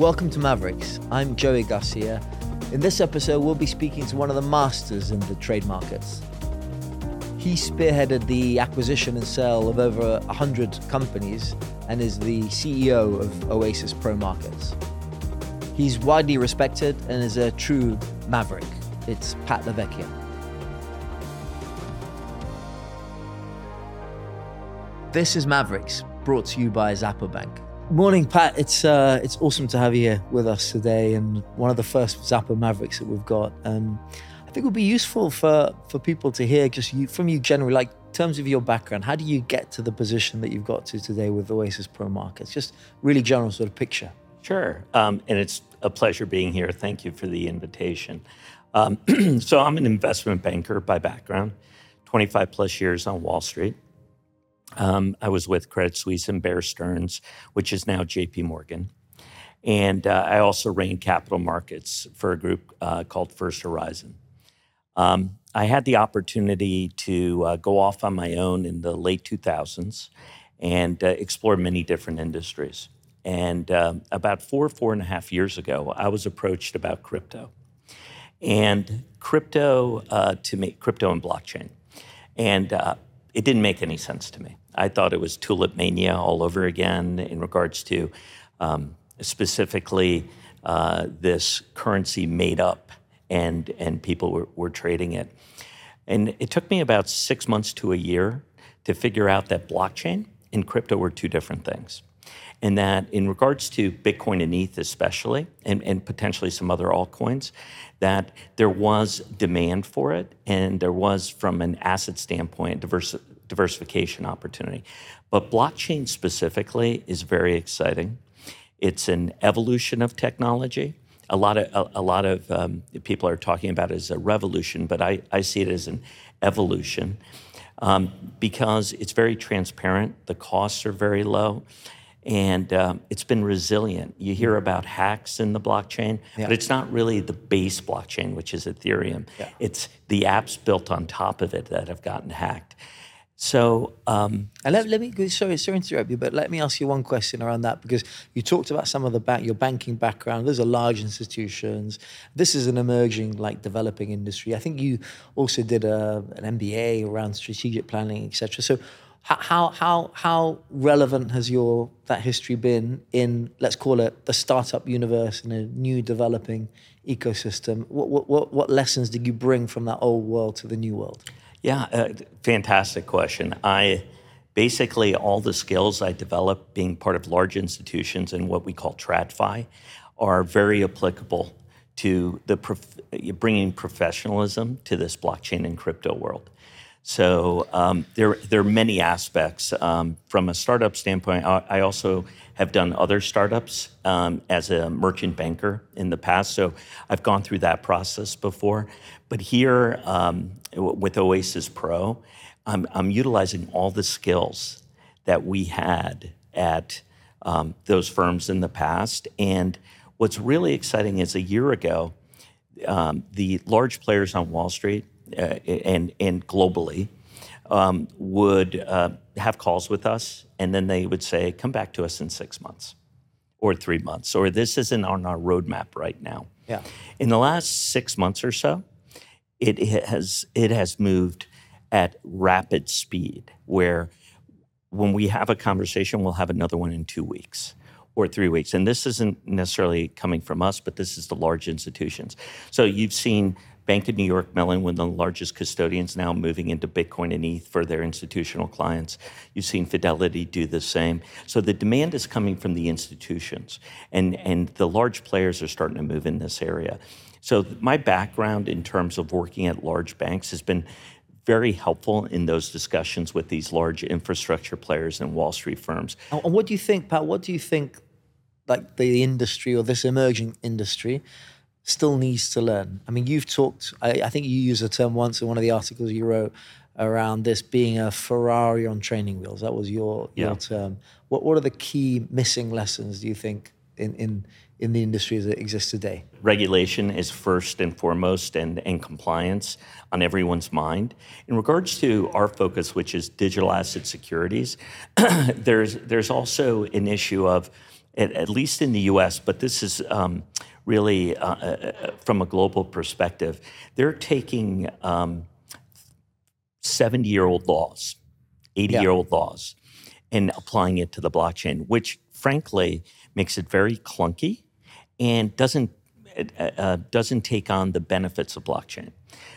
Welcome to Mavericks. I'm Joey Garcia. In this episode, we'll be speaking to one of the masters in the trade markets. He spearheaded the acquisition and sale of over 100 companies and is the CEO of Oasis Pro Markets. He's widely respected and is a true maverick. It's Pat LaVecchia. This is Mavericks, brought to you by Xapo Bank. Morning, Pat. It's uh, it's awesome to have you here with us today, and one of the first Xapo Mavericks that we've got. Um, I think it would be useful for for people to hear just you, from you generally, like terms of your background. How do you get to the position that you've got to today with Oasis Pro Markets? Just really general sort of picture. Sure, um, and it's a pleasure being here. Thank you for the invitation. Um, so I'm an investment banker by background, 25 plus years on Wall Street. Um, I was with Credit Suisse and Bear Stearns, which is now JP Morgan. And uh, I also ran capital markets for a group uh, called First Horizon. Um, I had the opportunity to uh, go off on my own in the late 2000s and uh, explore many different industries. And um, about four, four and a half years ago, I was approached about crypto. And crypto uh, to me, crypto and blockchain. And uh, it didn't make any sense to me. I thought it was tulip mania all over again in regards to um, specifically uh, this currency made up and, and people were, were trading it. And it took me about six months to a year to figure out that blockchain and crypto were two different things. And that in regards to Bitcoin and ETH especially, and, and potentially some other altcoins, that there was demand for it and there was from an asset standpoint diverse, diversification opportunity. But blockchain specifically is very exciting. It's an evolution of technology. A lot of a, a lot of um, people are talking about it as a revolution, but I, I see it as an evolution um, because it's very transparent. The costs are very low, and um, it's been resilient. You hear about hacks in the blockchain, yeah. but it's not really the base blockchain, which is Ethereum. Yeah. It's the apps built on top of it that have gotten hacked. So, um, and let, let me sorry, sorry to interrupt you, but let me ask you one question around that because you talked about some of the bank, your banking background. Those are large institutions. This is an emerging, like developing industry. I think you also did a, an MBA around strategic planning, etc. So, how how how relevant has your that history been in let's call it the startup universe in a new developing ecosystem? What what what lessons did you bring from that old world to the new world? Yeah, uh, fantastic question. I basically all the skills I developed being part of large institutions and what we call TradFi are very applicable to the prof- bringing professionalism to this blockchain and crypto world. So um, there, there are many aspects. Um, from a startup standpoint, I also have done other startups um, as a merchant banker in the past. So I've gone through that process before. But here um, with Oasis Pro, I'm, I'm, utilizing all the skills that we had at um, those firms in the past. And what's really exciting is a year ago, um, the large players on Wall Street and, and globally um, would uh, have calls with us, and then they would say, "Come back to us in six months, or three months, or this isn't on our roadmap right now." Yeah. In the last six months or so, it has it has moved at rapid speed. Where when we have a conversation, we'll have another one in two weeks or three weeks. And this isn't necessarily coming from us, but this is the large institutions. So you've seen Bank of New York Mellon, one of the largest custodians now moving into Bitcoin and ETH for their institutional clients. You've seen Fidelity do the same. So the demand is coming from the institutions, and, and the large players are starting to move in this area. So my background in terms of working at large banks has been very helpful in those discussions with these large infrastructure players and Wall Street firms. And what do you think, Pat? What do you think, like the industry or this emerging industry? Still needs to learn? I mean, you've talked, I, I, think you used a term once in one of the articles you wrote around this being a Ferrari on training wheels. That was your, your term. What, what are the key missing lessons, do you think, in, in, in the industry as it exists today? Regulation is first and foremost, and, and compliance on everyone's mind. In regards to our focus, which is digital asset securities, there's, there's also an issue of at, at least in the U.S., but this is um, really uh, uh, from a global perspective. They're taking um, 70-year-old laws, 80-year-old laws, and applying it to the blockchain, which frankly makes it very clunky and doesn't uh, uh, doesn't take on the benefits of blockchain,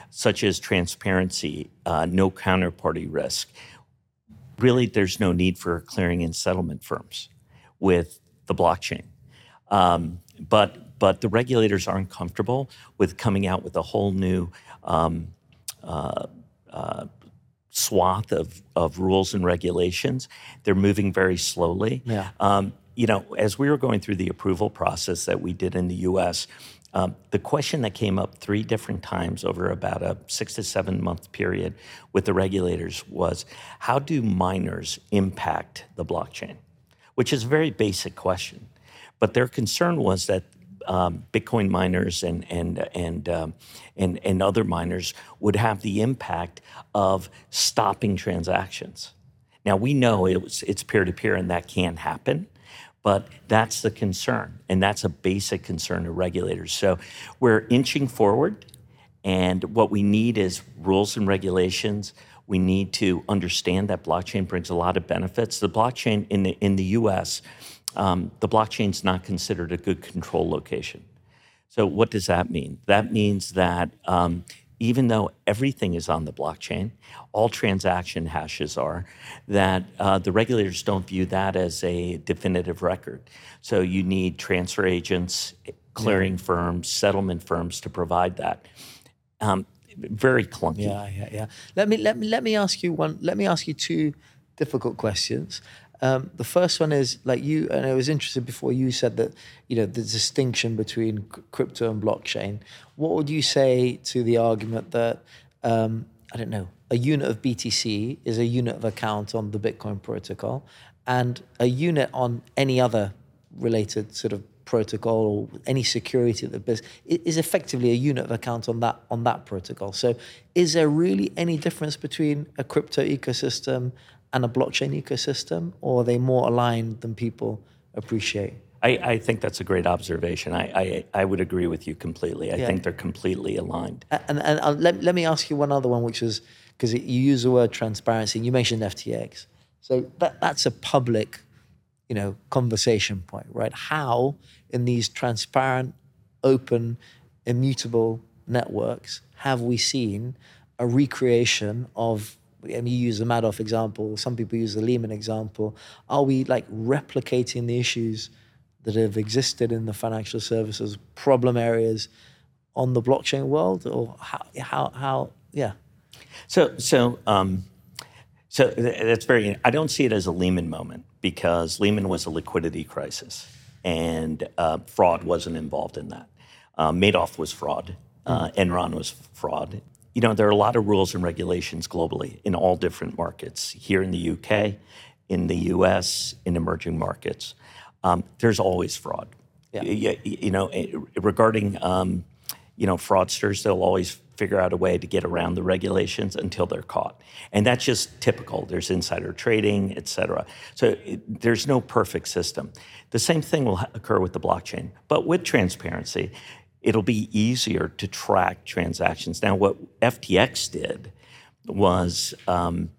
such as transparency, uh, no counterparty risk. Really, there's no need for clearing and settlement firms with the blockchain. Um, but but the regulators aren't comfortable with coming out with a whole new um, uh, uh, swath of, of rules and regulations. They're moving very slowly. Yeah. Um, you know, as we were going through the approval process that we did in the U.S., um, the question that came up three different times over about a six to seven month period with the regulators was how do miners impact the blockchain? Which is a very basic question. But their concern was that um, Bitcoin miners and and and, um, and and other miners would have the impact of stopping transactions. Now we know it was, it's peer to peer and that can happen, but that's the concern, and that's a basic concern of regulators. So we're inching forward, and what we need is rules and regulations. We need to understand that blockchain brings a lot of benefits. The blockchain in the in the U.S um, the blockchain's not considered a good control location. So, what does that mean? That means that um, even though everything is on the blockchain, all transaction hashes are, that uh, the regulators don't view that as a definitive record. So, you need transfer agents, clearing yeah. firms, settlement firms to provide that. Um, very clunky. Yeah, yeah, yeah. Let me let me let me ask you one. Let me ask you two difficult questions. Um, the first one is like you, and I was interested before you said that you know the distinction between crypto and blockchain. What would you say to the argument that um, I don't know a unit of BTC is a unit of account on the Bitcoin protocol, and a unit on any other related sort of protocol or any security that business is effectively a unit of account on that on that protocol. So, is there really any difference between a crypto ecosystem and a blockchain ecosystem, or are they more aligned than people appreciate? I, I think that's a great observation. I, I, I would agree with you completely. I yeah. think they're completely aligned. And, and, and uh, let, let me ask you one other one, which is because you use the word transparency, and you mentioned FTX. So that, that's a public, you know, conversation point, right? How in these transparent, open, immutable networks have we seen a recreation of mean, you use the Madoff example, some people use the Lehman example. Are we like replicating the issues that have existed in the financial services problem areas on the blockchain world, or how, how, how yeah? So, so, um, so that's very. I don't see it as a Lehman moment because Lehman was a liquidity crisis, and uh, fraud wasn't involved in that. Uh, Madoff was fraud. Uh. Enron was fraud you know, there are a lot of rules and regulations globally in all different markets, here in the UK, in the US, in emerging markets. Um, there's always fraud. Yeah. You, you, know, eh, regarding, um, you know, fraudsters, they'll always figure out a way to get around the regulations until they're caught. And that's just typical. There's insider trading, et cetera. So it, there's no perfect system. The same thing will occur with the blockchain, but with transparency it'll be easier to track transactions. Now, what FTX did was, um,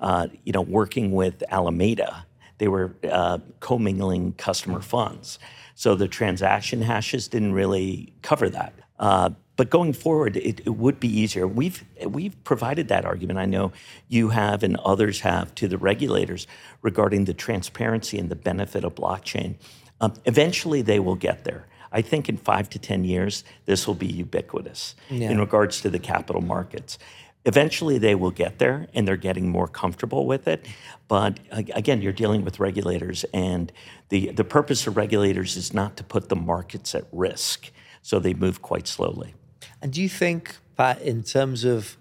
uh, you know, working with Alameda, they were uh, commingling customer funds. So the transaction hashes didn't really cover that. Uh, but going forward, it, it, would be easier. We've we've provided that argument. I know you have and others have to the regulators regarding the transparency and the benefit of blockchain. Um, eventually, they will get there. I think in five to 10 years, this will be ubiquitous yeah. in regards to the capital markets. Eventually, they will get there and they're getting more comfortable with it. But again, you're dealing with regulators, and the, the purpose of regulators is not to put the markets at risk. So they move quite slowly. And do you think, Pat, in terms of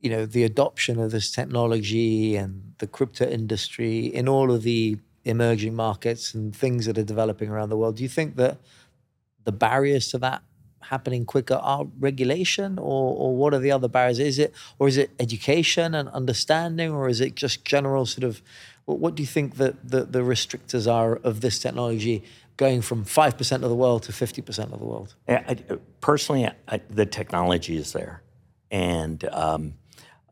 you know the adoption of this technology and the crypto industry in all of the emerging markets and things that are developing around the world, do you think that the barriers to that happening quicker are regulation or, or what are the other barriers is it or is it education and understanding or is it just general sort of what, do you think that the, the restrictors are of this technology going from 5% of the world to 50% of the world? I, personally, I, the technology is there. And um,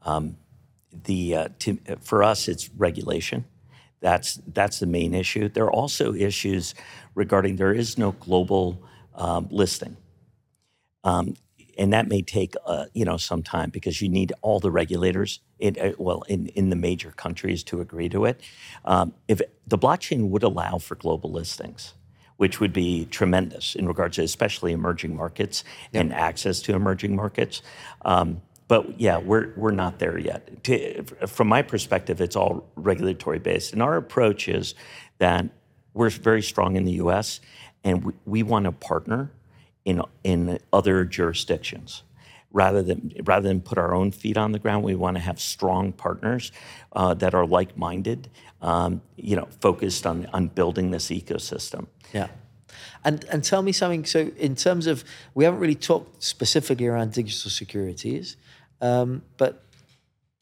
um, the, uh, to, for us, it's regulation. That's, that's the main issue. There are also issues regarding there is no global um, listing. Um, and that may take uh, you know some time because you need all the regulators in uh, well in, in the major countries to agree to it. Um, if the blockchain would allow for global listings, which would be tremendous in regards to especially emerging markets and access to emerging markets. Um, but yeah, we're we're not there yet. To, from my perspective, it's all regulatory based, and our approach is that we're very strong in the U.S. and we, we want to partner in, in other jurisdictions. Rather than, rather than put our own feet on the ground, we want to have strong partners uh, that are like minded, um, you know, focused on, on building this ecosystem. Yeah. And, and tell me something. So, in terms of, we haven't really talked specifically around digital securities, um, but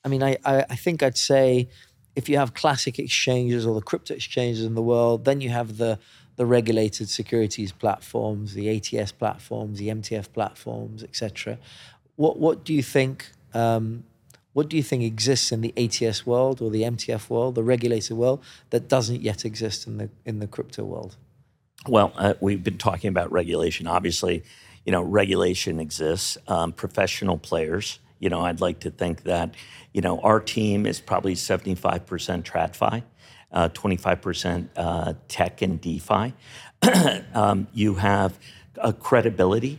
I mean, I, I, I, think I'd say if you have classic exchanges or the crypto exchanges in the world, then you have the the regulated securities platforms, the ATS platforms, the MTF platforms, etc. What what do you think? Um, what do you think exists in the ATS world or the MTF world, the regulated world, that doesn't yet exist in the in the crypto world? Well, uh, we've been talking about regulation. Obviously, you know, regulation exists. Um, professional players. You know, I'd like to think that, you know, our team is probably 75% TradFi uh, 25% uh, tech and DeFi. um, you have a credibility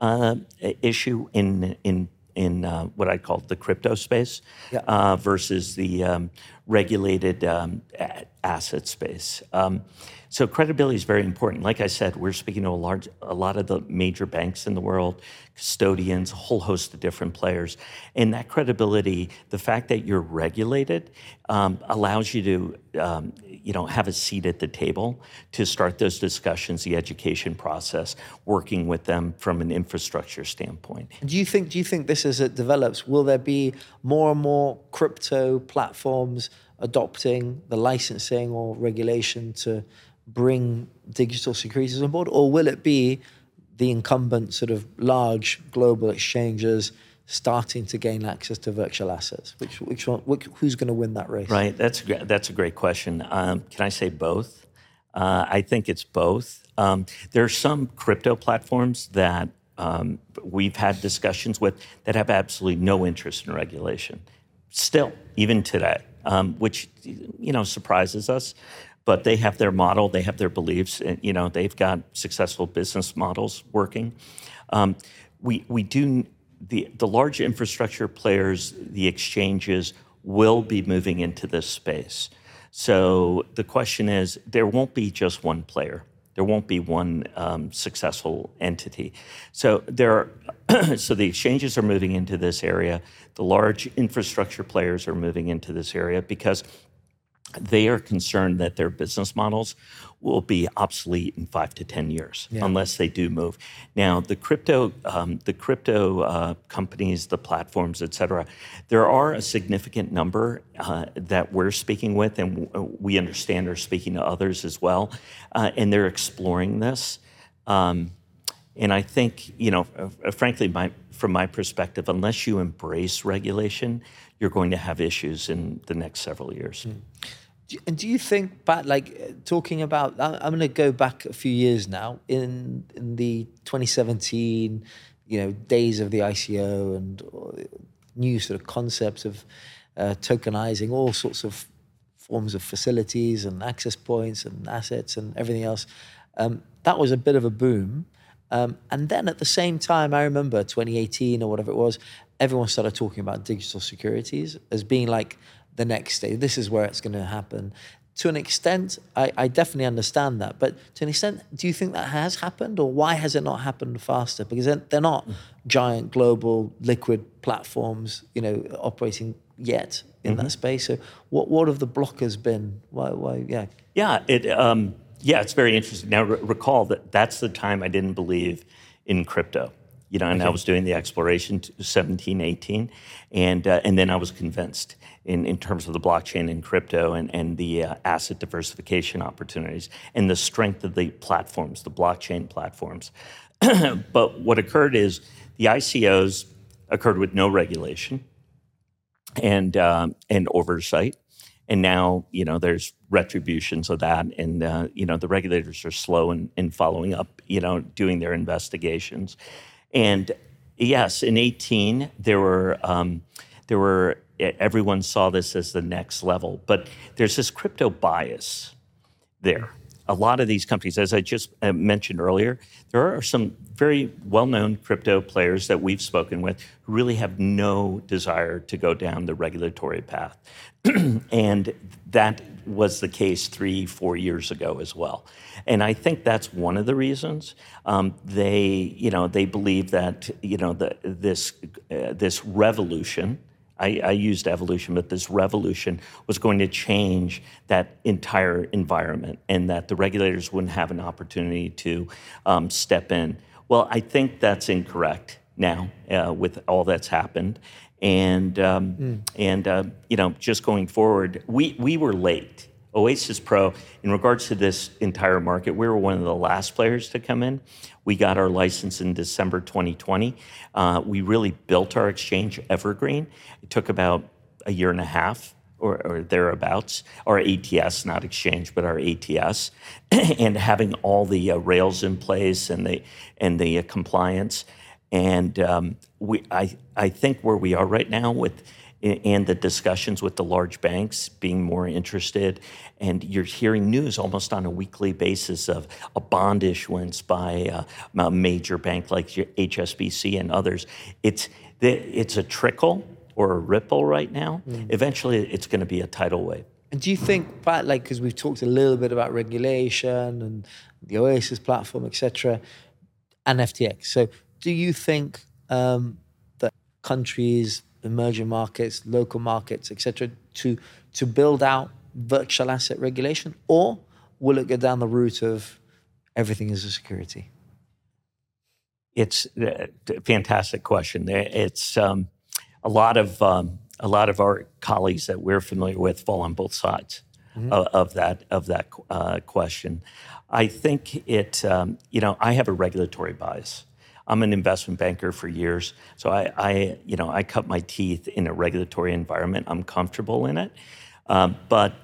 uh, issue in in in uh, what I call the crypto space yeah. uh, versus the um, regulated um, asset space. Um, so credibility is very important. Like I said, we're speaking to a large, a lot of the major banks in the world, custodians, a whole host of different players, and that credibility, the fact that you're regulated, um, allows you to, um, you know, have a seat at the table to start those discussions, the education process, working with them from an infrastructure standpoint. Do you think? Do you think this, as it develops, will there be more and more crypto platforms adopting the licensing or regulation to bring digital securities on board, or will it be the incumbent sort of large global exchanges starting to gain access to virtual assets? Which, which one, which, who's going to win that race? Right, that's a, that's a great question. Um, can I say both? Uh, I think it's both. Um, there are some crypto platforms that um, we've had discussions with that have absolutely no interest in regulation. Still, even today, um, which you know surprises us but they have their model, they have their beliefs, and you know they've got successful business models working. Um, we we do the the large infrastructure players, the exchanges will be moving into this space. So the question is, there won't be just one player. There won't be one um, successful entity. So there are, so the exchanges are moving into this area. The large infrastructure players are moving into this area because they are concerned that their business models will be obsolete in five to ten years yeah. unless they do move. Now, the crypto, um, the crypto uh, companies, the platforms, et cetera, there are a significant number uh, that we're speaking with, and we understand are speaking to others as well, uh, and they're exploring this. Um, and I think, you know, uh, frankly, my, from my perspective, unless you embrace regulation, you're going to have issues in the next several years. Mm. And do you think back, like talking about, I'm going to go back a few years now in in the 2017, you know, days of the ICO and uh, new sort of concepts of uh, tokenizing all sorts of forms of facilities and access points and assets and everything else. Um, that was a bit of a boom. Um, and then at the same time, I remember 2018 or whatever it was, everyone started talking about digital securities as being like the next day. This is where it's going to happen. To an extent, I, I, definitely understand that. But to an extent, do you think that has happened, or why has it not happened faster? Because they're, not giant global liquid platforms, you know, operating yet in mm-hmm. that space. So, what what have the blockers been? Why? Why? Yeah. Yeah. It. Um, yeah. It's very interesting. Now, re- recall that that's the time I didn't believe in crypto you know, and I was doing the exploration t- 17, 18, and uh, and then I was convinced in, in terms of the blockchain and crypto and, and the uh, asset diversification opportunities and the strength of the platforms, the blockchain platforms. but what occurred is the ICOs occurred with no regulation and um, and oversight, and now you know there's retributions of that, and uh, you know the regulators are slow in, in following up, you know, doing their investigations, and yes, in 18 there were um, there were everyone saw this as the next level, but there's this crypto bias there a lot of these companies, as I just uh, mentioned earlier, there are some very well known crypto players that we've spoken with who really have no desire to go down the regulatory path. and that was the case three, four years ago as well. And I think that's one of the reasons um, they, you know, they believe that, you know, the, this, uh, this revolution I, I, used evolution, but this revolution was going to change that entire environment and that the regulators wouldn't have an opportunity to um, step in. Well, I think that's incorrect now uh, with all that's happened. And, um, mm. and uh, you know, just going forward, we, we were late. Oasis Pro, in regards to this entire market, we were one of the last players to come in. We got our license in December 2020. Uh, we really built our exchange evergreen. It took about a year and a half or, or thereabouts, our ATS, not exchange, but our ATS, and having all the uh, rails in place and the and the uh, compliance. And um, we, I, I think where we are right now with and the discussions with the large banks being more interested. And you're hearing news almost on a weekly basis of a bond issuance by uh, a major bank like HSBC and others. It's, it's a trickle or a ripple right now. Mm. Eventually, it's going to be a tidal wave. And do you think, like, because we've talked a little bit about regulation and the Oasis platform, etc., and FTX. So, do you think um, that countries emerging markets, local markets, etc., to to build out virtual asset regulation, or will it go down the route of everything is a security? It's a fantastic question. It's um, a lot of um, a lot of our colleagues that we're familiar with fall on both sides mm-hmm. of, of, that of that uh, question. I think it. Um, you know, I have a regulatory bias. I'm an investment banker for years, so I, I, you know, I cut my teeth in a regulatory environment. I'm comfortable in it, um, but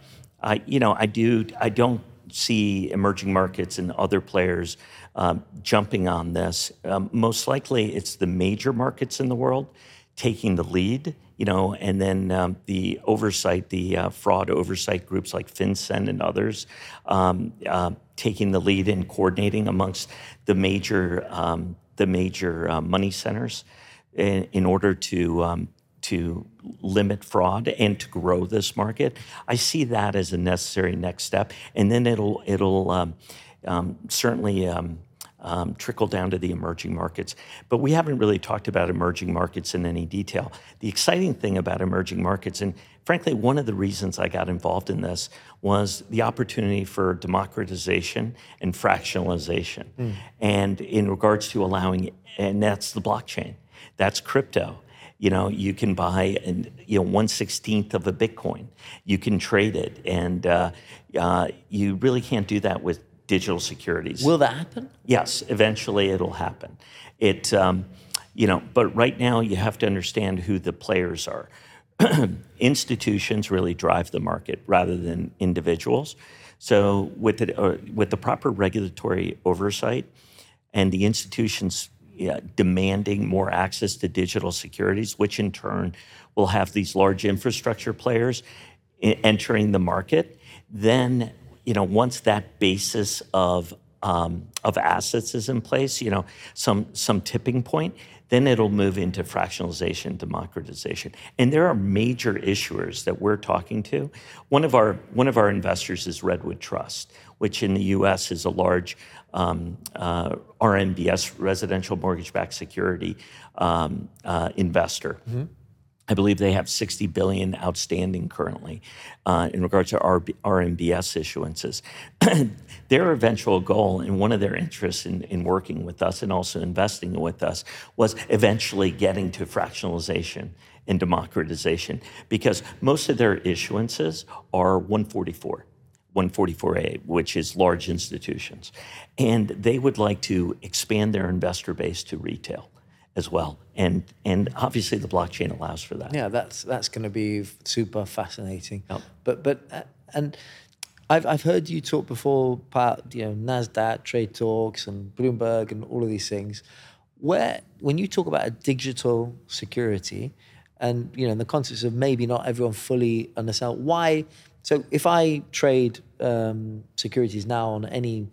I, you know, I do. I don't see emerging markets and other players um, jumping on this. Um, most likely, it's the major markets in the world taking the lead, you know, and then um, the oversight, the uh, fraud oversight groups like FinCEN and others um, uh, taking the lead and coordinating amongst the major um, the major uh, money centers in, in order to um, to limit fraud and to grow this market. I see that as a necessary next step, and then it'll it'll um, um, certainly. Um, trickle down to the emerging markets. But we haven't really talked about emerging markets in any detail. The exciting thing about emerging markets, and frankly, one of the reasons I got involved in this was the opportunity for democratization and fractionalization. Mm. And in regards to allowing, and that's the blockchain, that's crypto. You know, you can buy an, you know one sixteenth of a Bitcoin. You can trade it, and uh, uh, you really can't do that with digital securities. Will that happen? Yes, eventually it'll happen. It, um, you know, but right now you have to understand who the players are. Institutions really drive the market rather than individuals. So with the, uh, with the proper regulatory oversight and the institutions yeah, demanding more access to digital securities, which in turn will have these large infrastructure players entering the market, then you know, once that basis of um, of assets is in place, you know, some some tipping point, then it'll move into fractionalization, democratization. And there are major issuers that we're talking to. One of our one of our investors is Redwood Trust, which in the U.S. is a large um, uh, RMBS, residential mortgage-backed security um, uh, investor. Mm-hmm. I believe they have 60 billion outstanding currently uh, in regards to RB, RMBS issuances. their eventual goal and one of their interests in, in working with us and also investing with us was eventually getting to fractionalization and democratization because most of their issuances are 144. 144A, which is large institutions. And they would like to expand their investor base to retail as well. And and obviously the blockchain allows for that. Yeah, that's that's going to be super fascinating. Yep. But but uh, and I've I've heard you talk before about you know Nasdaq, Trade Talks, and Bloomberg, and all of these things. Where when you talk about a digital security, and you know in the context of maybe not everyone fully understand why. So if I trade um, securities now on any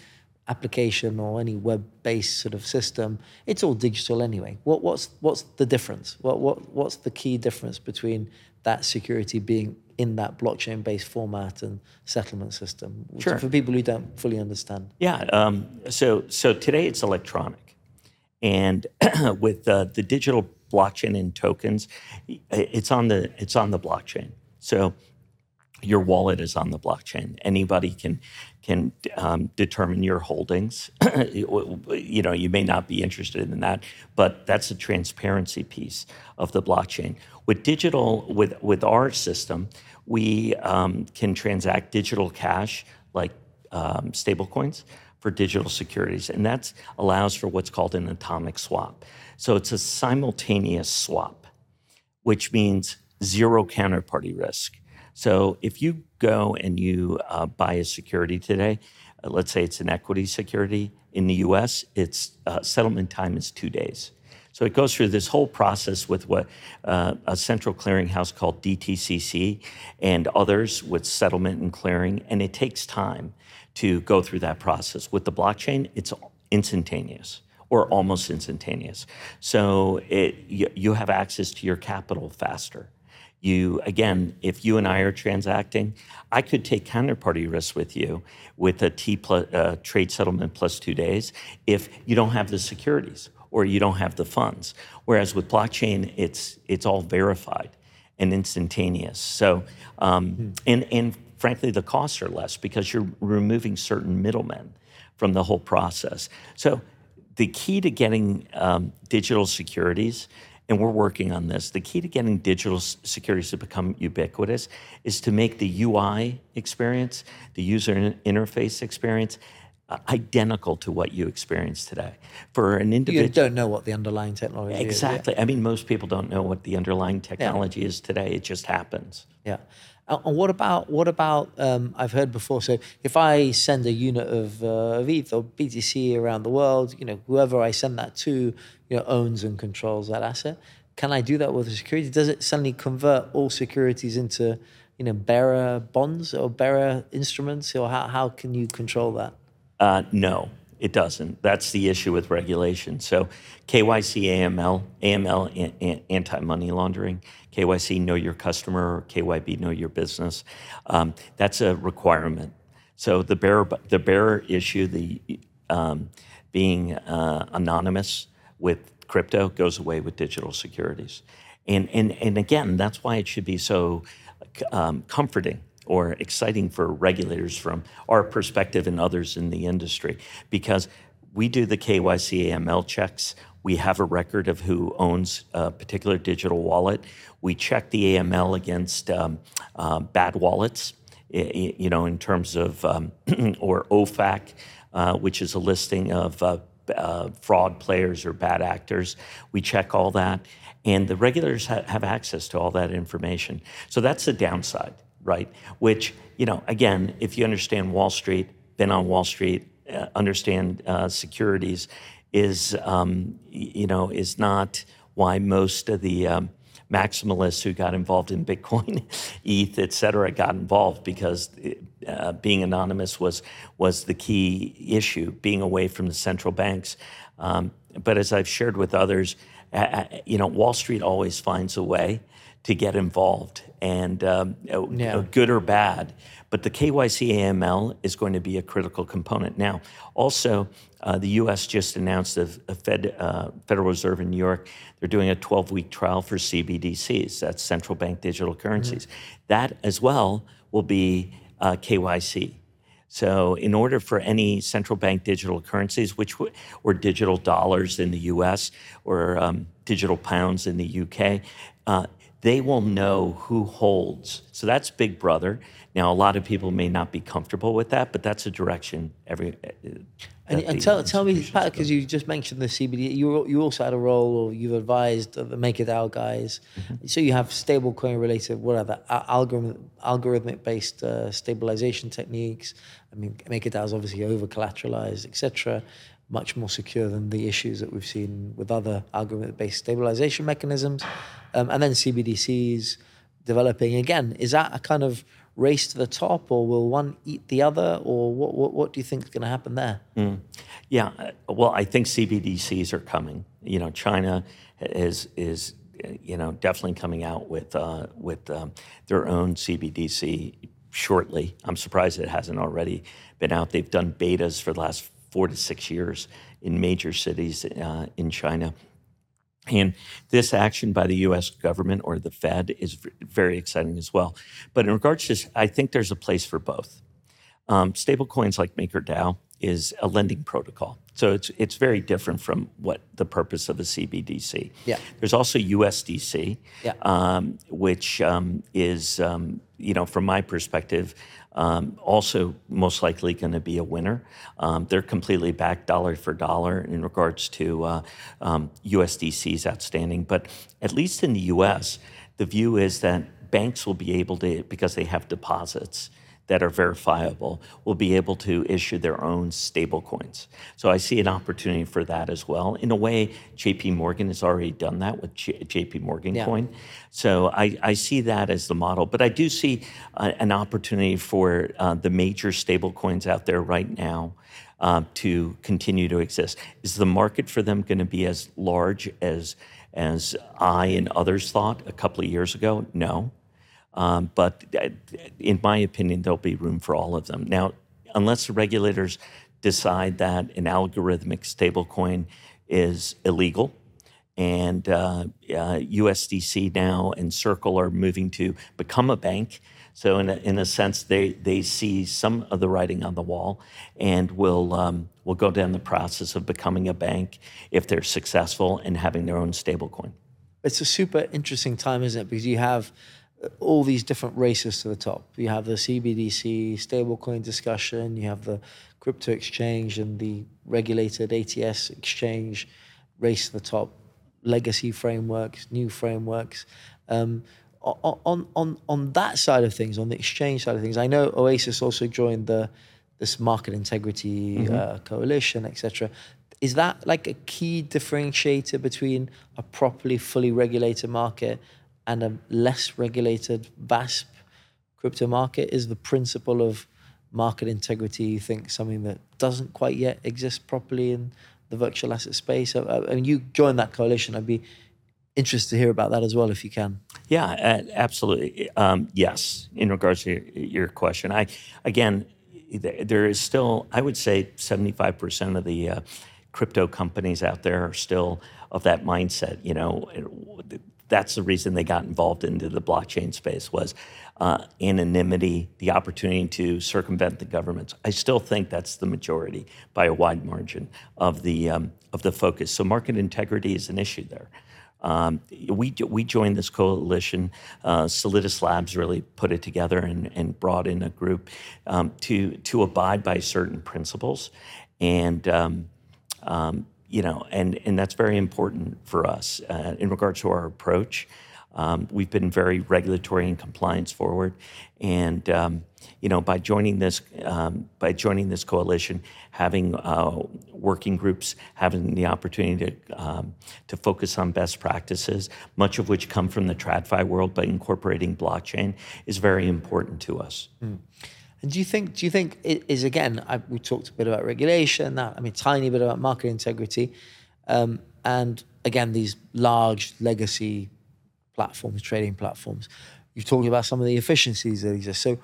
application or any web-based sort of system, it's all digital anyway. What, what's what's the difference? What what what's the key difference between that security being in that blockchain-based format and settlement system? Sure. For people who don't fully understand. Yeah. Um, so so today it's electronic, and with uh, the digital blockchain and tokens, it's on the it's on the blockchain. So your wallet is on the blockchain. Anybody can can um, determine your holdings. you know, you may not be interested in that, but that's a transparency piece of the blockchain. With digital, with with our system, we um, can transact digital cash like um, stablecoins for digital securities, and that allows for what's called an atomic swap. So it's a simultaneous swap, which means zero counterparty risk. So if you go and you uh, buy a security today, uh, let's say it's an equity security in the U.S., its uh, settlement time is two days. So it goes through this whole process with what uh, a central clearinghouse called DTCC and others with settlement and clearing, and it takes time to go through that process. With the blockchain, it's instantaneous or almost instantaneous. So it, you, you have access to your capital faster. You again, if you and I are transacting, I could take counterparty risk with you with a T plus, uh, trade settlement plus two days if you don't have the securities or you don't have the funds. Whereas with blockchain, it's it's all verified and instantaneous. So um, mm-hmm. and and frankly, the costs are less because you're removing certain middlemen from the whole process. So the key to getting um, digital securities and we're working on this. The key to getting digital securities to become ubiquitous is to make the UI experience, the user interface experience, uh, identical to what you experience today. For an individual, you don't know what the underlying technology exactly. is. Exactly. I mean, most people don't know what the underlying technology yeah. is today. It just happens. Yeah. And what about what about? Um, I've heard before. So if I send a unit of, uh, of ETH or BTC around the world, you know, whoever I send that to, you know, owns and controls that asset. Can I do that with a security? Does it suddenly convert all securities into, you know, bearer bonds or bearer instruments, or how how can you control that? Uh, no, it doesn't. That's the issue with regulation. So KYC, AML, AML, anti money laundering, KYC, know your customer, KYB, know your business. Um, that's a requirement. So the bearer, the bearer issue, the um, being uh, anonymous with crypto goes away with digital securities. And, and, and again, that's why it should be so um, comforting or exciting for regulators from our perspective and others in the industry because we do the KYC AML checks. We have a record of who owns a particular digital wallet. We check the AML against um, uh, bad wallets, you know, in terms of, um, or OFAC, uh, which is a listing of uh, uh, fraud players or bad actors. We check all that. And the regulators ha- have access to all that information. So that's the downside right? Which, you know, again, if you understand Wall Street, been on Wall Street, uh, understand uh, securities, is, um, you know, is not why most of the um, maximalists who got involved in Bitcoin, ETH, et cetera, got involved because uh, being anonymous was, was the key issue, being away from the central banks. Um, but as I've shared with others, you know, Wall Street always finds a way to get involved, and um, Yeah. good or bad. But the KYC AML is going to be a critical component. Now, also, uh, the U.S. just announced the the Fed, uh, Federal Reserve in New York, they're doing a 12-week trial for CBDCs, that's central bank digital currencies. That as well will be uh, KYC. So, in order for any central bank digital currencies, which w- or digital dollars in the U.S. or um, digital pounds in the U.K., uh, they will know who holds. So that's Big Brother. Now, a lot of people may not be comfortable with that, but that's a direction every. uh, And, and tell, tell me, Pat, because you just mentioned the CBD, you you also had a role, or you've advised the MakerDAO guys. Mm-hmm. So you have stablecoin related, whatever, algorithm algorithmic based uh, stabilization techniques. I mean, MakerDAO is obviously over collateralized, etc. Much more secure than the issues that we've seen with other algorithm-based stabilization mechanisms. Um, and then CBDCs developing again. Is that a kind of race to the top, or will one eat the other, or what? What, what do you think is going to happen there? Yeah, uh, well, I think CBDCs are coming. You know, China is is you know definitely coming out with uh, with um, their own CBDC shortly. I'm surprised it hasn't already been out. They've done betas for the last four to six years in major cities uh, in China. And this action by the U.S. government or the Fed is very exciting as well. But in regards to, this, I think there's a place for both. Um, stablecoins like MakerDAO is a lending protocol. So it's, it's very different from what the purpose of a CBDC. Yeah. There's also USDC, Yeah. um, which um, is, um, you know, from my perspective, um, also most likely going to be a winner. Um, they're completely backed dollar for dollar in regards to uh, um, USDC's outstanding. But at least in the US, the view is that banks will be able to, because they have deposits, that are verifiable will be able to issue their own stable coins. So I see an opportunity for that as well. In a way, JP Morgan has already done that with J- JP Morgan Yeah. coin. So I, I see that as the model. But I do see uh, an opportunity for uh, the major stable coins out there right now uh, to continue to exist. Is the market for them going to be as large as as I and others thought a couple of years ago? No. Um, but uh, in my opinion, there'll be room for all of them. Now, unless the regulators decide that an algorithmic stablecoin is illegal, and uh, uh, USDC now and Circle are moving to become a bank. So, in a, in a sense, they, they see some of the writing on the wall and will, um, will go down the process of becoming a bank if they're successful and having their own stablecoin. it's a super interesting time, isn't it? Because you have all these different races to the top. You have the CBDC stablecoin discussion. You have the crypto exchange and the regulated ATS exchange race to the top. Legacy frameworks, new frameworks. Um, on on on that side of things, on the exchange side of things, I know Oasis also joined the this market integrity uh, coalition, etc. Is that like a key differentiator between a properly fully regulated market and a less regulated VASP crypto market? Is the principle of market integrity, you think, something that doesn't quite yet exist properly in the virtual asset space? I, I mean, you joined that coalition. I'd be interested to hear about that as well, if you can. Yeah, absolutely. Um, yes, in regards to your- question, I again, there is still, I would say, seventy-five percent of the uh, crypto companies out there are still of that mindset. You know, that's the reason they got involved into the blockchain space was uh, anonymity, the opportunity to circumvent the governments. I still think that's the majority by a wide margin of the um, of the focus. So market integrity is an issue there. Um, we we joined this coalition. Uh, Solidus Labs really put it together and, and brought in a group um, to to abide by certain principles, and um, um, you know, and and that's very important for us uh, in regards to our approach. Um, we've been very regulatory and compliance forward, and um, you know, by joining this um, by joining this coalition, having uh, working groups, having the opportunity to um, to focus on best practices, much of which come from the TradFi world, but incorporating blockchain is very important to us. And do you think? Do you think it is again? I, we talked a bit about regulation. That I mean, tiny bit about market integrity, um, and again, these large legacy platforms, trading platforms. You've talked about some of the efficiencies that exist. So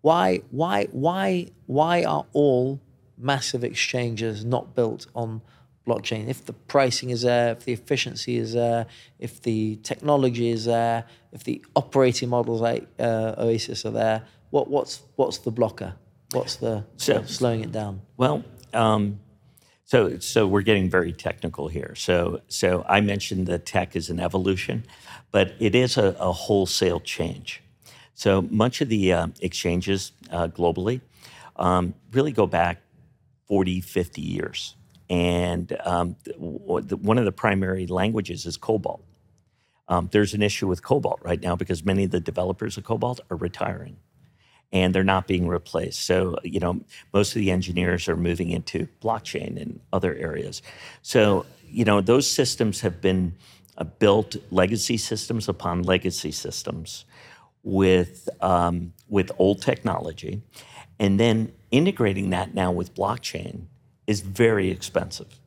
why why why why are all massive exchanges not built on blockchain? If the pricing is there, if the efficiency is there, if the technology is there, if the operating models like uh, Oasis are there, what what's what's the blocker? What's the So- slowing it down? Well, um, so so we're getting very technical here. So so I mentioned that tech is an evolution, but it is a, a wholesale change. So much of the uh, exchanges uh, globally um, really go back 40, 50 years. And um, th- w- the- one of the primary languages is COBOL. Um, there's an issue with COBOL right now because many of the developers of COBOL are retiring and they're not being replaced. So, you know, most of the engineers are moving into blockchain and other areas. So, you know, those systems have been uh, built legacy systems upon legacy systems with um, with old technology, and then integrating that now with blockchain is very expensive.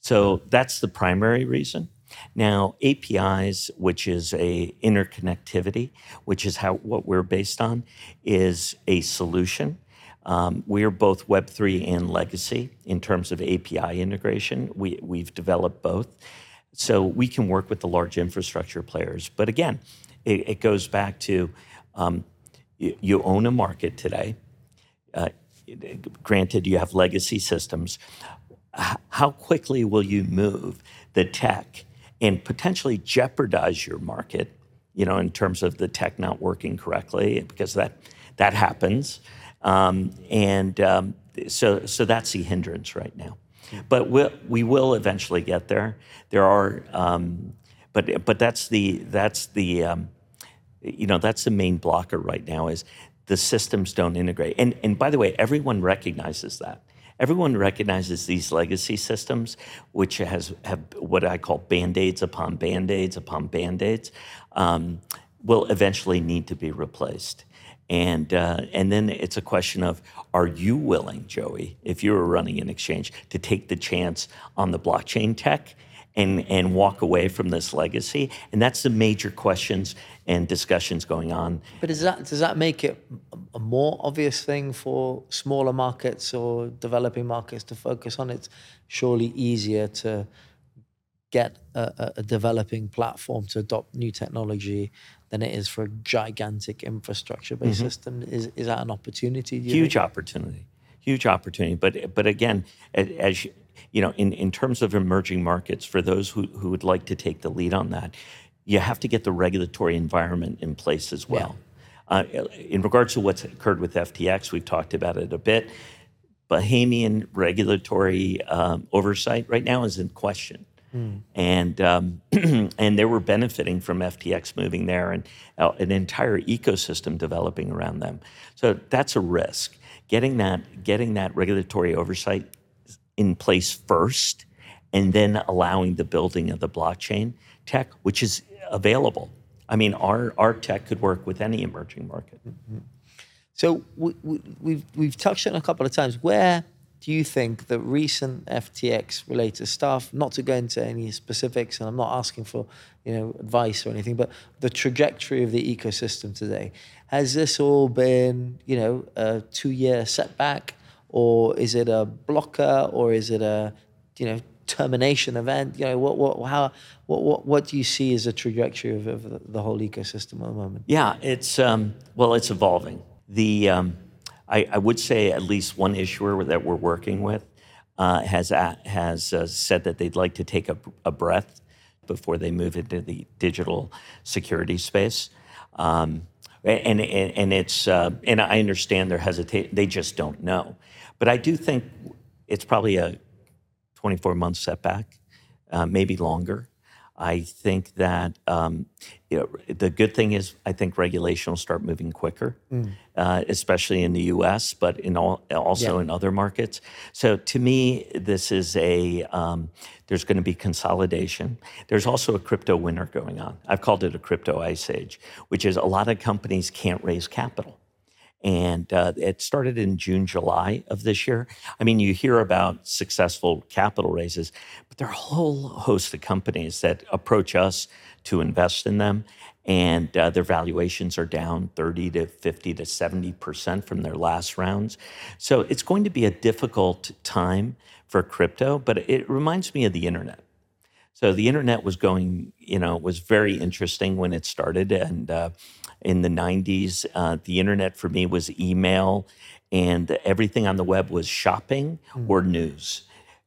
So that's the primary reason. Now, APIs, which is a interconnectivity, which is how what we're based on, is a solution. Um, we're both Web3 and legacy in terms of API integration. We, we've developed both. So we can work with the large infrastructure players. But again, it, it goes back to um, you, you own a market today. Uh, granted, you have legacy systems. How quickly will you move the tech and potentially jeopardize your market? You know, in terms of the tech not working correctly, because that that happens, um, and um, so so that's the hindrance right now. But we'll, we will eventually get there. There are, um, but but that's the that's the um, you know that's the main blocker right now is the systems don't integrate and and by the way everyone recognizes that everyone recognizes these legacy systems which has have what i call band-aids upon band-aids upon band-aids um, will eventually need to be replaced. And uh, and then it's a question of are you willing joey if you were running an exchange to take the chance on the blockchain tech and, and walk away from this legacy? And that's the major questions and discussions going on. But does that does that make it a more obvious thing for smaller markets or developing markets to focus on? It's surely easier to get a, a- developing platform to adopt new technology than it is for a gigantic infrastructure-based mm-hmm. system. Is is that an opportunity? Huge think? opportunity, huge opportunity. But but again, as you, you know, in, in terms of emerging markets, for those who, who would like to take the lead on that, you have to get the regulatory environment in place as well. Uh, in regards to what's occurred with FTX, we've talked about it a bit. Bahamian regulatory um, oversight right now is in question. And um, and they were benefiting from FTX moving there and uh, an entire ecosystem developing around them. So that's a risk. Getting that getting that regulatory oversight in place first, and then allowing the building of the blockchain tech, which is available. I mean, our our tech could work with any emerging market. Mm-hmm. So we, we, we've we've touched on a couple of times. Where do you think the recent FTX related stuff? Not to go into any specifics, and I'm not asking for you know advice or anything, but the trajectory of the ecosystem today has this all been you know a two year setback, or is it a blocker, or is it a you know termination event? You know what what how what what, what do you see as a trajectory of, of the, whole ecosystem at the moment? Yeah, it's um, well, it's evolving. The um, I, I would say at least one issuer that we're working with uh, has a, has uh, said that they'd like to take a, a breath before they move into the digital security space. Um, and, and and it's uh, and I understand their hesitation. They just don't know. But I do think it's probably a 24 month setback, uh, maybe longer. I think that um, you know the good thing is I think regulation will start moving quicker, uh, especially in the U.S., but in all also Yeah. in other markets. So to me, this is a um, there's going to be consolidation. There's also a crypto winter going on. I've called it a crypto ice age, which is a lot of companies can't raise capital. And uh, it started in June, July of this year. I mean, you hear about successful capital raises, but there are a whole host of companies that approach us to invest in them. And uh, their valuations are down 30 to 50 to 70% from their last rounds. So it's going to be a difficult time for crypto, but it reminds me of the internet. So the internet was going, you know, was very interesting when it started. And uh, in the 90s, uh, the internet for me was email, and everything on the web was shopping mm. or news.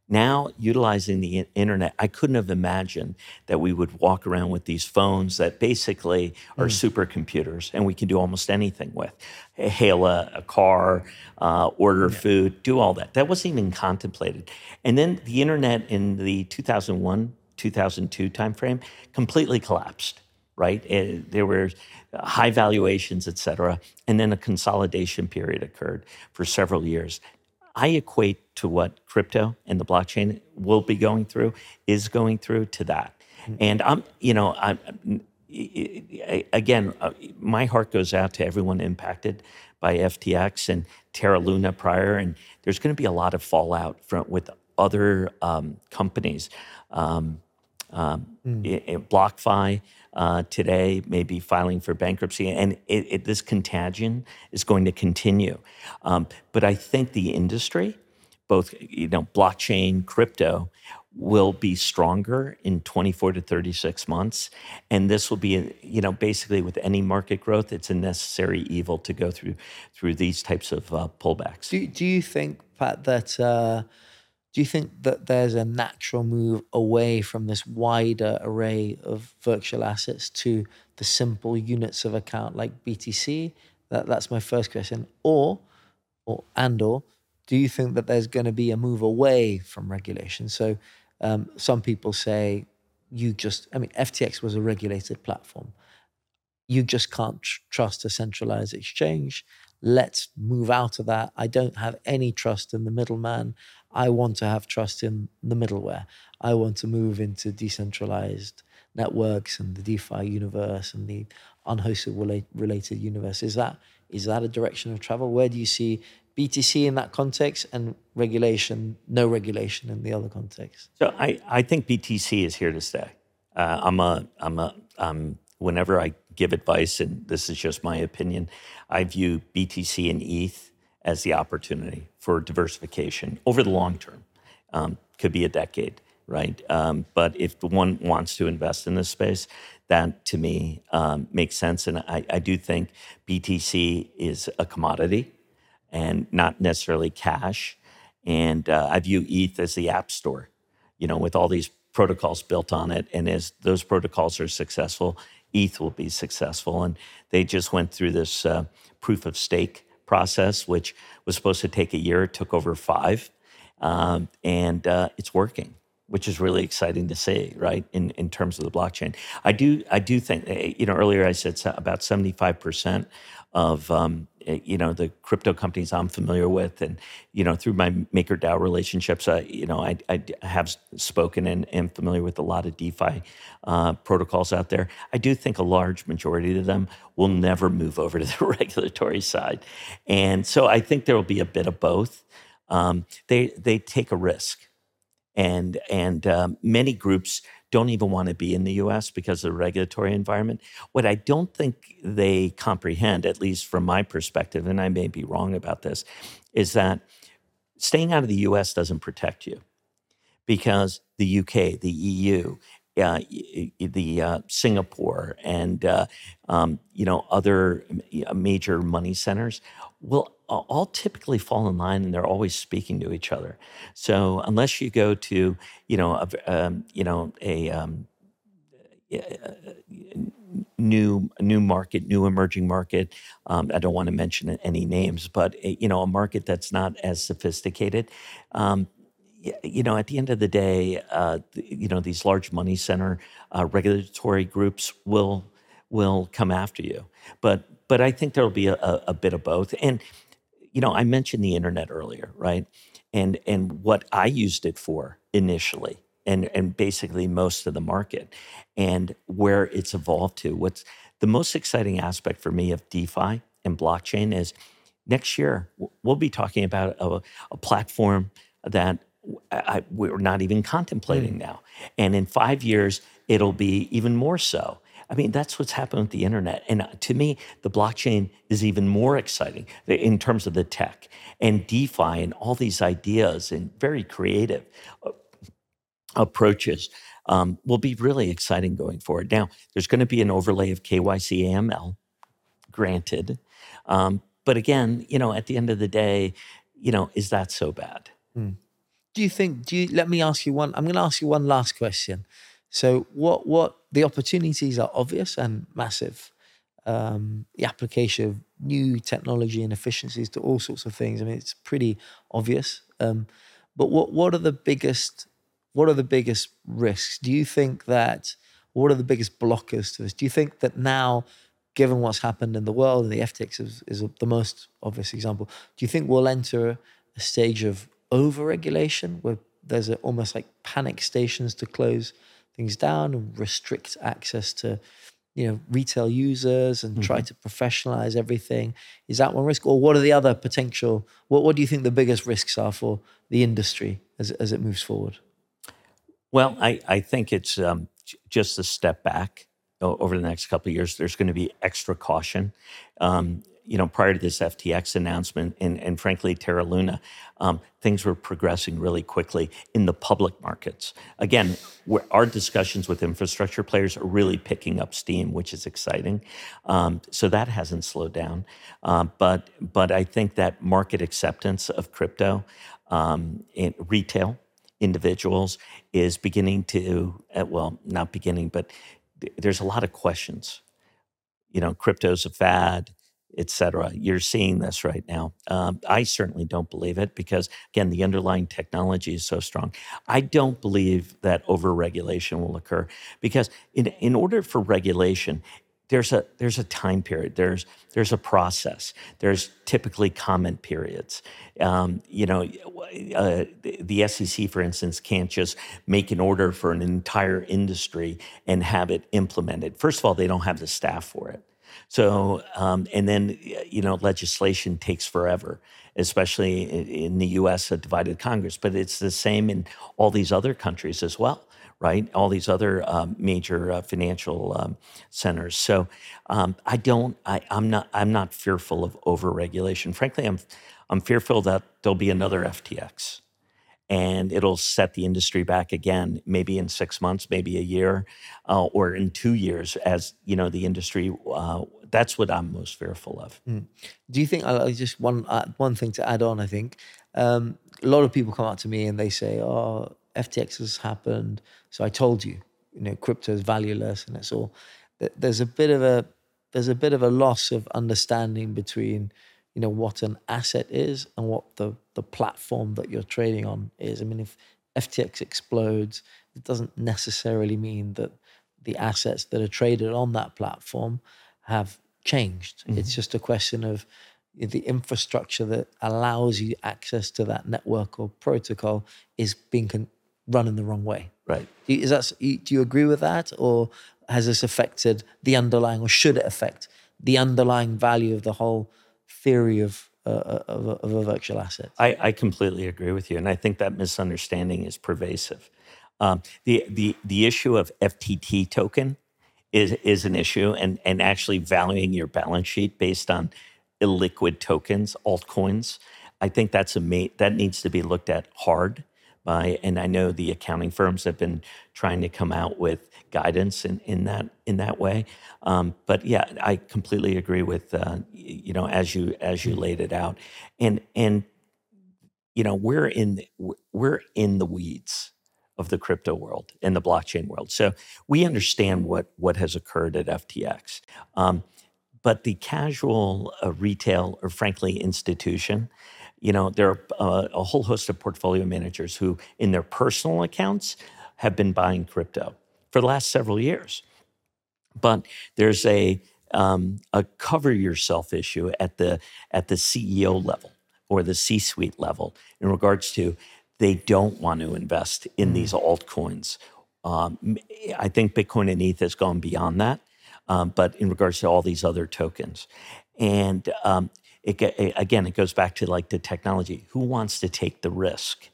Now, utilizing the internet, I couldn't have imagined that we would walk around with these phones that basically are mm. supercomputers and we can do almost anything with. Hail a, a car, uh, order yeah. food, do all that. That wasn't even contemplated. And then the internet in the 2001 2002 timeframe completely collapsed, right? It, there were high valuations, et cetera, and then a consolidation period occurred for several years. I equate to what crypto and the blockchain will be going through, is going through to that. Mm-hmm. And I'm, you know, I'm, again, my heart goes out to everyone impacted by FTX and Terra Luna prior, and there's going to be a lot of fallout from with other um, companies. Um, um, mm. BlockFi uh, today may be filing for bankruptcy, and it, it, this contagion is going to continue. Um, but I think the industry, both you know, blockchain, crypto, will be stronger in 24 to 36 months, and this will be, you know, basically with any market growth, it's a necessary evil to go through through these types of uh, pullbacks. Do Do you think, Pat, that? Uh, do you think that there's a natural move away from this wider array of virtual assets to the simple units of account like BTC? That, that's my first question. Or, or and or, do you think that there's going to be a move away from regulation? So, um, some people say you just, I mean, FTX was a regulated platform. You just can't tr- trust a centralized exchange. Let's move out of that. I don't have any trust in the middleman. I want to have trust in the middleware. I want to move into decentralized networks and the DeFi universe and the unhosted related universe. Is that is that a direction of travel? Where do you see BTC in that context and regulation, no regulation in the other context? So I, I think BTC is here to stay. Uh, I'm a I'm a um, whenever I give advice, and this is just my opinion, I view BTC and ETH as the opportunity for diversification over the long term. Um, could be a decade, right? Um, but if one wants to invest in this space, that to me um, makes sense. And I, I, do think BTC is a commodity and not necessarily cash. And uh, I view ETH as the app store, you know, with all these protocols built on it. And as those protocols are successful, ETH will be successful. And they just went through this uh, proof of stake process, which was supposed to take a year, it took over five. Um, and uh, it's working, which is really exciting to see, right? In, in terms of the blockchain. I do, I do think, eh, you know, earlier I said about 75% of um, eh, you know the crypto companies I'm familiar with, and you know through my MakerDAO relationships, I you know I, I have spoken and am familiar with a lot of DeFi uh, protocols out there. I do think a large majority of them will never move over to the regulatory side, and so I think there will be a bit of both. Um, they they take a risk, and and um, many groups don't even want to be in the US because of the regulatory environment. What I don't think they comprehend, at least from my perspective, and I may be wrong about this, is that staying out of the US doesn't protect you because the UK, the EU, uh, the uh, Singapore and uh, um, you know other major money centers will all typically fall in line and they're always speaking to each other. So unless you go to, you know, a, um, you know, a um, new new market, new emerging market. Um, I don't want to mention any names, but a, you know, a market that's not as sophisticated. Um, you know, at the end of the day, uh, you know, these large money center uh, regulatory groups will will come after you. But but I think there'll be a, a bit of both. And you know, I mentioned the internet earlier, right? And and what I used it for initially, and and basically most of the market, and where it's evolved to. What's the most exciting aspect for me of DeFi and blockchain is next year we'll be talking about a, a platform that I, we're not even contemplating mm. now. And in five years, it'll be even more so. I mean, that's what's happened with the internet. And uh, to me, the blockchain is even more exciting in terms of the tech and DeFi and all these ideas and very creative uh, approaches um, will be really exciting going forward. Now, there's going to be an overlay of KYC AML, granted. Um, but again, you know, at the end of the day, you know, is that so bad? Mm. Do you think? Do you? Let me ask you one. I'm going to ask you one last question. So, what what the opportunities are obvious and massive. Um, the application of new technology and efficiencies to all sorts of things. I mean, it's pretty obvious. Um, but what what are the biggest what are the biggest risks? Do you think that what are the biggest blockers to this? Do you think that now, given what's happened in the world, and the FTX is, is the most obvious example, do you think we'll enter a stage of over-regulation where there's a, almost like panic stations to close things down and restrict access to you know retail users and mm-hmm. try to professionalize everything. Is that one risk? Or what are the other potential what, what do you think the biggest risks are for the industry as, as it moves forward? Well i, I think it's um, just a step back over the next couple of years there's going to be extra caution. Um, you know, prior to this FTX announcement and, and frankly, Terra Luna, um, things were progressing really quickly in the public markets. Again, our discussions with infrastructure players are really picking up steam, which is exciting. Um, so that hasn't slowed down. Uh, but, but I think that market acceptance of crypto um, in retail, individuals is beginning to, uh, well, not beginning, but there's a lot of questions. You know, crypto's a fad et cetera. You're seeing this right now. Um, I certainly don't believe it because, again, the underlying technology is so strong. I don't believe that overregulation will occur because, in, in order for regulation, there's a there's a time period. There's there's a process. There's typically comment periods. Um, you know, uh, the SEC, for instance, can't just make an order for an entire industry and have it implemented. First of all, they don't have the staff for it. So, um, and then, you know, legislation takes forever, especially in the US, a divided Congress, but it's the same in all these other countries as well. Right, all these other um, major uh, financial um, centers. So um, I don't, I, I'm not, I'm not fearful of overregulation. Frankly, I'm, I'm fearful that there'll be another FTX and it'll set the industry back again maybe in six months maybe a year uh, or in two years as you know the industry uh, that's what i'm most fearful of mm. do you think uh, just one uh, one thing to add on i think um, a lot of people come up to me and they say oh ftx has happened so i told you you know crypto is valueless and it's all there's a bit of a there's a bit of a loss of understanding between you know what an asset is and what the the platform that you're trading on is. I mean, if FTX explodes, it doesn't necessarily mean that the assets that are traded on that platform have changed. Mm-hmm. It's just a question of the infrastructure that allows you access to that network or protocol is being con- run in the wrong way. Right. Is that do you agree with that, or has this affected the underlying, or should it affect the underlying value of the whole theory of uh, uh, of, a, of, a, virtual asset. I, I, completely agree with you, and I think that misunderstanding is pervasive. Um, the the the issue of FTT token is is an issue, and and actually valuing your balance sheet based on illiquid tokens, altcoins. I think that's a ma- that needs to be looked at hard by, and I know the accounting firms have been trying to come out with guidance in, in that in that way. Um, but yeah, I completely agree with uh, you know as you as you laid it out, and and you know we're in we're in the weeds of the crypto world and the blockchain world, so we understand what what has occurred at FTX. Um, but the casual uh, retail or frankly institution you know, there are uh, a whole host of portfolio managers who, in their personal accounts, have been buying crypto for the last several years. But there's a um, a cover yourself issue at the at the CEO level or the C-suite level in regards to they don't want to invest in these mm. altcoins. Um, I think Bitcoin and ETH has gone beyond that, um, but in regards to all these other tokens, and um, it, it again, it goes back to like the technology. Who wants to take the risk?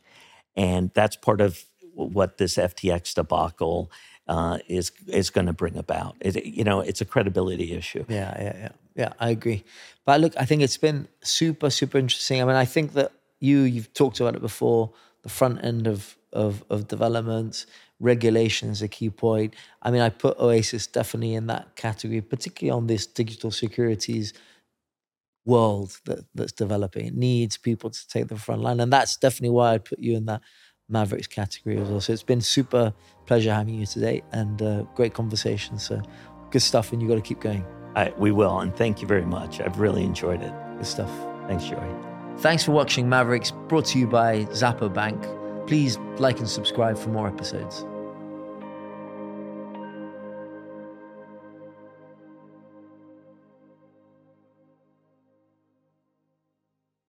And that's part of what this FTX debacle uh, is is going to bring about. It, you know, it's a credibility issue. Yeah, yeah, yeah, yeah. I agree. But look, I think it's been super, super interesting. I mean, I think that you you've talked about it before. The front end of of of development, regulation is a key point. I mean, I put Oasis definitely in that category, particularly on this digital securities world that, that's developing. It needs people to take the front line. And that's definitely why I'd put you in that Mavericks category as well. So it's been super pleasure having you today and uh, great conversation. So good stuff, and you got to keep going. I, we will, and thank you very much. I've really enjoyed it. Good stuff. Thanks, Joey. Thanks for watching Mavericks, brought to you by Xapo Bank. Please like and subscribe for more episodes.